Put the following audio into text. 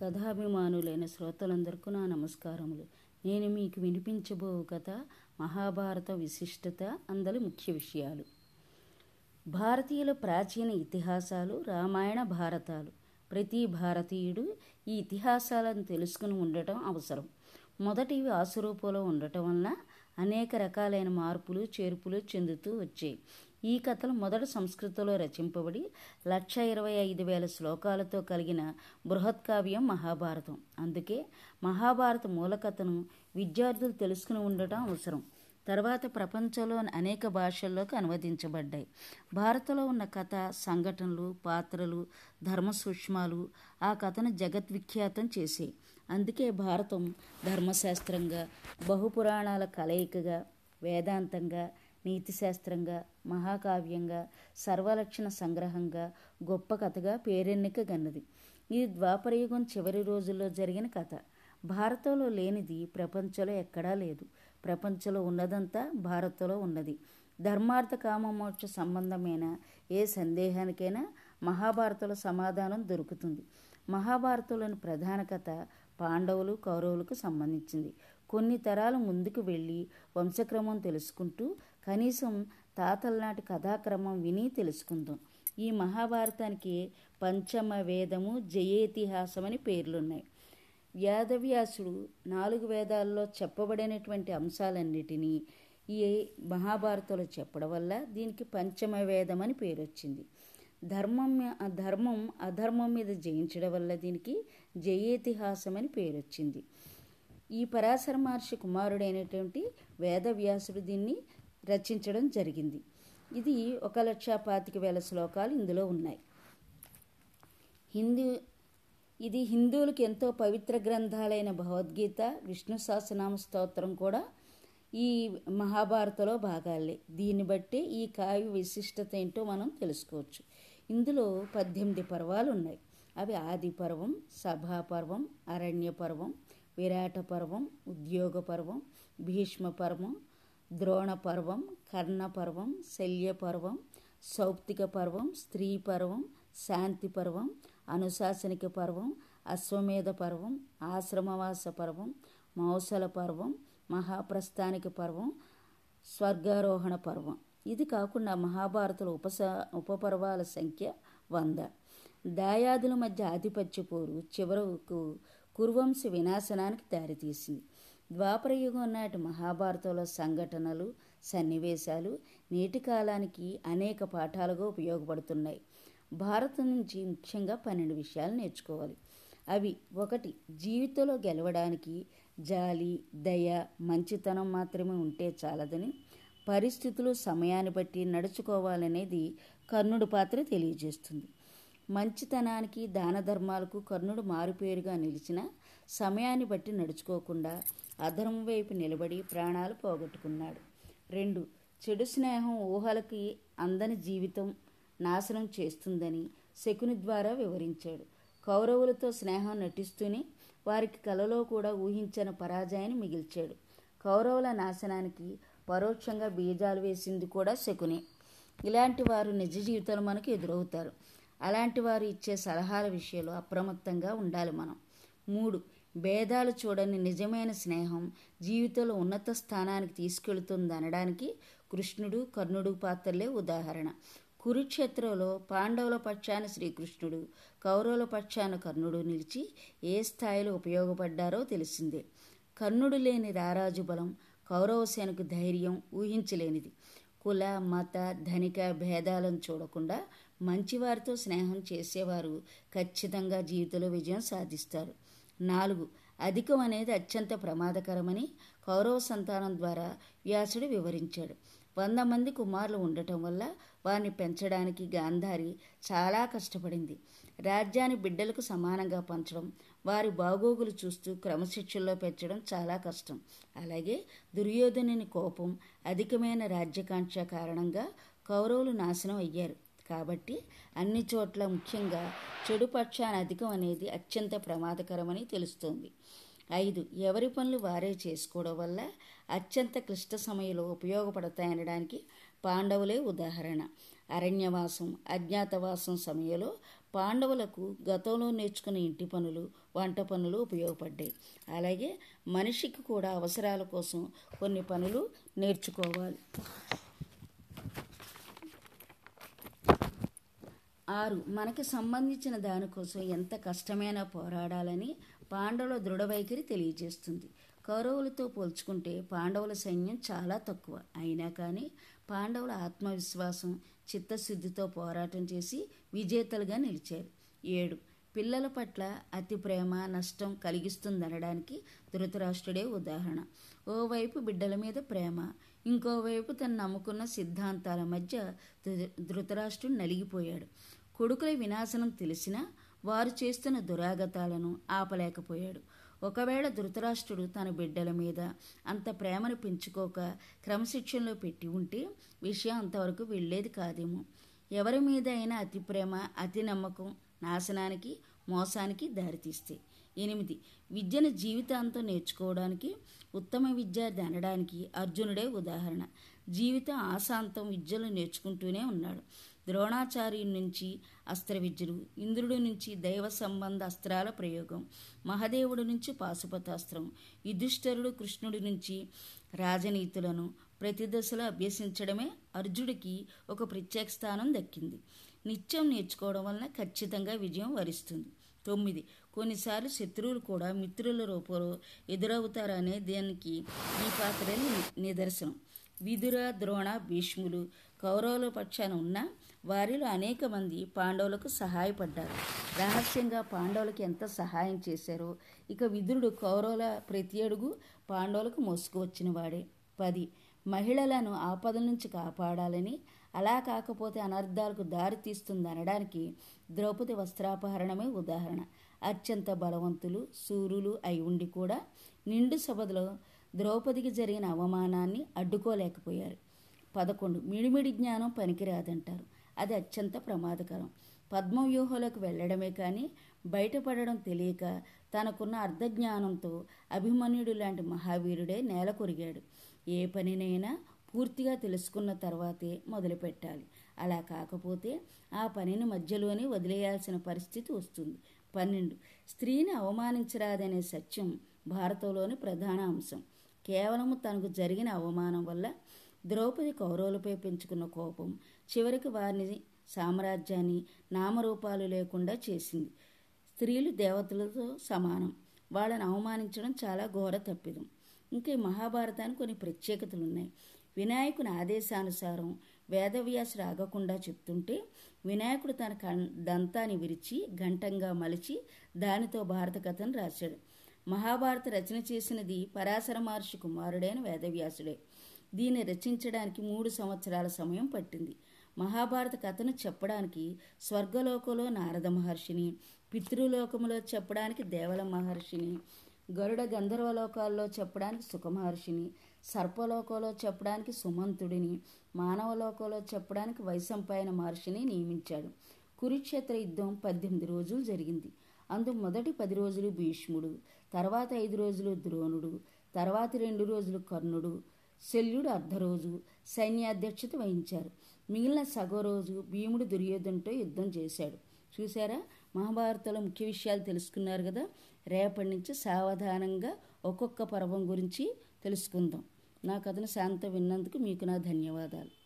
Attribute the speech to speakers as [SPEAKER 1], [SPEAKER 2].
[SPEAKER 1] కథాభిమానులైన శ్రోతలందరికీ నా నమస్కారములు. నేను మీకు వినిపించబో కథ మహాభారత విశిష్టత అందరి ముఖ్య విషయాలు. భారతీయుల ప్రాచీన ఇతిహాసాలు రామాయణ భారతాలు. ప్రతి భారతీయుడు ఈ ఇతిహాసాలను తెలుసుకుని ఉండటం అవసరం. మొదటి ఆసురూపంలో ఉండటం వలన అనేక రకాలైన మార్పులు చేర్పులు చెందుతూ వచ్చాయి. ఈ కథలు మొదట సంస్కృతంలో రచింపబడి లక్ష ఇరవై ఐదు వేల శ్లోకాలతో కలిగిన బృహత్కావ్యం మహాభారతం. అందుకే మహాభారత మూలకథను విద్యార్థులు తెలుసుకుని ఉండటం అవసరం. తర్వాత ప్రపంచంలోని అనేక భాషల్లోకి అనువదించబడ్డాయి. భారత్లో ఉన్న కథ సంఘటనలు పాత్రలు ధర్మ సూక్ష్మాలు ఆ కథను జగద్విఖ్యాతం చేసాయి. అందుకే భారతం ధర్మశాస్త్రంగా బహుపురాణాల కలయికగా వేదాంతంగా నీతిశాస్త్రంగా మహాకావ్యంగా సర్వలక్షణ సంగ్రహంగా గొప్ప కథగా పేరెన్నికగన్నది ఇది ద్వాపరయుగం చివరి రోజుల్లో జరిగిన కథ. భారతంలో లేనిది ప్రపంచంలో ఎక్కడా లేదు. ప్రపంచంలో ఉన్నదంతా భారత్లో ఉన్నది. ధర్మార్థ కామమోక్ష సంబంధమైన ఏ సందేహానికైనా మహాభారతంలో సమాధానం దొరుకుతుంది. మహాభారతంలోని ప్రధాన కథ పాండవులు కౌరవులకు సంబంధించింది. కొన్ని తరాలు ముందుకు వెళ్ళి వంశక్రమం తెలుసుకుంటూ కనీసం తాతల నాటి కథాక్రమం విని తెలుసుకుందాం. ఈ మహాభారతానికి పంచమ వేదము జయేతిహాసమని పేర్లున్నాయి. వేదవ్యాసుడు నాలుగు వేదాల్లో చెప్పబడినటువంటి అంశాలన్నిటినీ ఈ మహాభారతంలో చెప్పడం వల్ల దీనికి పంచమ వేదం అని పేరు వచ్చింది ధర్మం ధర్మం అధర్మం మీద జయించడం వల్ల దీనికి జయేతిహాసం అని పేరు వచ్చింది ఈ పరాశర మహర్షి కుమారుడైనటువంటి వేదవ్యాసుడు దీన్ని రచించడం జరిగింది. ఇది ఒక లక్ష పాతిక వేల శ్లోకాలు ఇందులో ఉన్నాయి. హిందూ ఇది హిందువులకు ఎంతో పవిత్ర గ్రంథాలైన భగవద్గీత విష్ణు సహస్రనామ స్తోత్రం కూడా ఈ మహాభారతలో భాగాలే. దీన్ని బట్టి ఈ కావ్య విశిష్టత ఏంటో మనం తెలుసుకోవచ్చు. ఇందులో పద్దెనిమిది పర్వాలు ఉన్నాయి. అవి ఆది పర్వం సభా పర్వం అరణ్య పర్వం విరాట పర్వం ఉద్యోగ పర్వం భీష్మ పర్వం ద్రోణపర్వం కర్ణపర్వం శల్యపర్వం సౌప్తిక పర్వం స్త్రీ పర్వం శాంతి పర్వం అనుశాసనిక పర్వం అశ్వమేధ పర్వం ఆశ్రమవాస పర్వం మౌసల పర్వం మహాప్రస్థానిక పర్వం స్వర్గారోహణ పర్వం ఇది కాకుండా మహాభారతుల ఉపస ఉపపర్వాల సంఖ్య వంద. దాయాదుల మధ్య ఆధిపత్య పోరు చివరకు కురువంశ వినాశనానికి దారితీసింది. ద్వాపరయుగం నాటి మహాభారతంలో సంఘటనలు సన్నివేశాలు నేటి కాలానికి అనేక పాఠాలుగా ఉపయోగపడుతున్నాయి. భారతం నుంచి ముఖ్యంగా పన్నెండు విషయాలు నేర్చుకోవాలి. అవి ఒకటి జీవితంలో గెలవడానికి జాలి దయ మంచితనం మాత్రమే ఉంటే చాలదని పరిస్థితులు సమయాన్ని బట్టి నడుచుకోవాలనేది కర్ణుడి పాత్ర తెలియజేస్తుంది. మంచితనానికి దాన ధర్మాలకు కర్ణుడు మారుపేరుగా నిలిచిన సమయాన్ని బట్టి నడుచుకోకుండా అధర్మం వైపు నిలబడి ప్రాణాలు పోగొట్టుకున్నాడు. రెండు చెడు స్నేహం ఊహలకి అందని జీవితం నాశనం చేస్తుందని శకుని ద్వారా వివరించాడు. కౌరవులతో స్నేహం నటిస్తూనే వారికి కలలో కూడా ఊహించని పరాజయాన్ని మిగిల్చాడు. కౌరవుల నాశనానికి పరోక్షంగా బీజాలు వేసింది కూడా శకునే. ఇలాంటి వారు నిజ జీవితంలో మనకు ఎదురవుతారు. అలాంటి వారు ఇచ్చే సలహాల విషయంలో అప్రమత్తంగా ఉండాలి మనం. మూడు భేదాలు చూడని నిజమైన స్నేహం జీవితంలో ఉన్నత స్థానానికి తీసుకెళ్తుంది అనడానికి కృష్ణుడు కర్ణుడు పాత్రలే ఉదాహరణ. కురుక్షేత్రంలో పాండవుల పక్షాన శ్రీకృష్ణుడు కౌరవుల పక్షాన కర్ణుడు నిలిచి ఏ స్థాయిలో ఉపయోగపడ్డారో తెలిసిందే. కర్ణుడు లేని రారాజు బలం కౌరవసేనకు ధైర్యం ఊహించలేనిది. కుల మత ధనిక భేదాలను చూడకుండా మంచివారితో స్నేహం చేసేవారు ఖచ్చితంగా జీవితంలో విజయం సాధిస్తారు. నాలుగు. అధికం అనేది అత్యంత ప్రమాదకరమని కౌరవ సంతానం ద్వారా వ్యాసుడు వివరించాడు. వంద మంది కుమారులు ఉండటం వల్ల వారిని పెంచడానికి గాంధారి చాలా కష్టపడింది. రాజ్యాన్ని బిడ్డలకు సమానంగా పంచడం వారి బాగోగులు చూస్తూ క్రమశిక్షణలో పెంచడం చాలా కష్టం. అలాగే దుర్యోధనుని కోపం అధికమైన రాజ్యకాంక్ష కారణంగా కౌరవులు నాశనం అయ్యారు. కాబట్టి అన్ని చోట్ల ముఖ్యంగా చెడు పక్షాన అధికం అనేది అత్యంత ప్రమాదకరమని తెలుస్తుంది. ఐదు ఎవరి పనులు వారే చేసుకోవడం వల్ల అత్యంత క్లిష్ట సమయంలో ఉపయోగపడతాయనడానికి పాండవులే ఉదాహరణ. అరణ్యవాసం అజ్ఞాతవాసం సమయంలో పాండవులకు గతంలో నేర్చుకున్న ఇంటి పనులు వంట పనులు ఉపయోగపడ్డాయి. అలాగే మనిషికి కూడా అవసరాల కోసం కొన్ని పనులు నేర్చుకోవాలి. ఆరు మనకి సంబంధించిన దానికోసం ఎంత కష్టమైనా పోరాడాలని పాండవుల దృఢ వైఖరి తెలియజేస్తుంది. కౌరవులతో పోల్చుకుంటే పాండవుల సైన్యం చాలా తక్కువ. అయినా కానీ పాండవుల ఆత్మవిశ్వాసం చిత్తశుద్ధితో పోరాటం చేసి విజేతలుగా నిలిచారు. ఏడు పిల్లల పట్ల అతి ప్రేమ నష్టం కలిగిస్తుందనడానికి ధృతరాష్ట్రుడే ఉదాహరణ. ఓవైపు బిడ్డల మీద ప్రేమ ఇంకోవైపు తను నమ్ముకున్న సిద్ధాంతాల మధ్య ధృతరాష్ట్రుడు నలిగిపోయాడు. కొడుకుల వినాశనం తెలిసినా వారు చేస్తున్న దురాగతాలను ఆపలేకపోయాడు. ఒకవేళ ధృతరాష్ట్రుడు తన బిడ్డల మీద అంత ప్రేమను పెంచుకోక క్రమశిక్షణలో పెట్టి ఉంటే విషయం అంతవరకు వెళ్ళేది కాదేమో. ఎవరి మీద అయినా అతి ప్రేమ అతి నమ్మకం నాశనానికి మోసానికి దారితీస్తాయి ఎనిమిది. విద్యను జీవితాంతం నేర్చుకోవడానికి ఉత్తమ విద్యార్థి అనడానికి అర్జునుడే ఉదాహరణ. జీవితం ఆశాంతం విద్యలు నేర్చుకుంటూనే ఉన్నాడు. ద్రోణాచార్యుడి నుంచి అస్త్ర విద్యలు ఇంద్రుడి నుంచి దైవ సంబంధ అస్త్రాల ప్రయోగం మహదేవుడి నుంచి పాశుపతాస్త్రం యుధిష్ఠరుడు కృష్ణుడి నుంచి రాజనీతులను ప్రతి దశలో అభ్యసించడమే అర్జుడికి ఒక ప్రత్యేక స్థానం దక్కింది. నిత్యం నేర్చుకోవడం వలన ఖచ్చితంగా విజయం వరిస్తుంది. తొమ్మిది. కొన్నిసార్లు శత్రువులు కూడా మిత్రుల రూపంలో ఎదురవుతారనే దానికి ఈ పాత్ర నిదర్శనం. విదుర ద్రోణ భీష్ములు కౌరవుల పక్షాన ఉన్న వారిలో అనేక మంది పాండవులకు సహాయపడ్డారు. రహస్యంగా పాండవులకు ఎంత సహాయం చేశారో ఇక విదురుడు కౌరవుల ప్రతి అడుగు పాండవులకు మోసుకువచ్చిన వాడే పది. మహిళలను ఆపదల నుంచి కాపాడాలని అలా కాకపోతే అనర్థాలకు దారి తీస్తుందనడానికి ద్రౌపది వస్త్రాపహరణమే ఉదాహరణ. అత్యంత బలవంతులు సూరులు అయి ఉండి కూడా నిండు సభలో ద్రౌపదికి జరిగిన అవమానాన్ని అడ్డుకోలేకపోయారు. పదకొండు మిడిమిడి జ్ఞానం పనికిరాదంటారు. అది అత్యంత ప్రమాదకరం. పద్మవ్యూహంలోకి వెళ్ళడమే కానీ బయటపడడం తెలియక తనకున్న అర్ధజ్ఞానంతో అభిమన్యుడు లాంటి మహావీరుడే నేల కొరిగాడు ఏ పనినైనా పూర్తిగా తెలుసుకున్న తర్వాతే మొదలుపెట్టాలి. అలా కాకపోతే ఆ పనిని మధ్యలోనే వదిలేయాల్సిన పరిస్థితి వస్తుంది. పన్నెండు. స్త్రీని అవమానించరాదనే సత్యం భారతంలోని ప్రధాన అంశం. కేవలం తనకు జరిగిన అవమానం వల్ల ద్రౌపది కౌరవులపై పెంచుకున్న కోపం చివరికి వారిని సామ్రాజ్యాన్ని నామరూపాలు లేకుండా చేసింది. స్త్రీలు దేవతలతో సమానం. వాళ్ళని అవమానించడం చాలా ఘోర తప్పిదం. ఇంకా ఈ మహాభారతానికి కొన్ని ప్రత్యేకతలు ఉన్నాయి. వినాయకుని ఆదేశానుసారం వేదవ్యాసుడు ఆగకుండా చెప్తుంటే వినాయకుడు తన కం- దంతాన్ని విరిచి ఘంటంగా మలిచి దానితో భారత కథను రాశాడు. మహాభారత రచన చేసినది పరాశర మహర్షి కుమారుడైన వేదవ్యాసుడే. దీన్ని రచించడానికి మూడు సంవత్సరాల సమయం పట్టింది. మహాభారత కథను చెప్పడానికి స్వర్గలోకంలో నారద మహర్షిని పితృలోకములో చెప్పడానికి దేవల మహర్షిని గరుడ గంధర్వలోకాల్లో చెప్పడానికి సుఖమహర్షిని సర్పలోకంలో చెప్పడానికి సుమంతుడిని మానవలోకంలో చెప్పడానికి వైశంపాయన మహర్షిని నియమించాడు. కురుక్షేత్ర యుద్ధం పద్దెనిమిది రోజులు జరిగింది. అందు మొదటి పది రోజులు భీష్ముడు తర్వాత ఐదు రోజులు ద్రోణుడు తర్వాత రెండు రోజులు కర్ణుడు శల్యుడు అర్ధరోజు సైన్యాధ్యక్షత వహించారు. మిగిలిన సగో రోజు భీముడు దుర్యోధనతో యుద్ధం చేశాడు. చూసారా మహాభారతంలో ముఖ్య విషయాలు తెలుసుకున్నారు కదా. రేపటి నుంచి సావధానంగా ఒక్కొక్క పర్వం గురించి తెలుసుకుందాం. నా కథను శాంత విన్నందుకు మీకు నా ధన్యవాదాలు.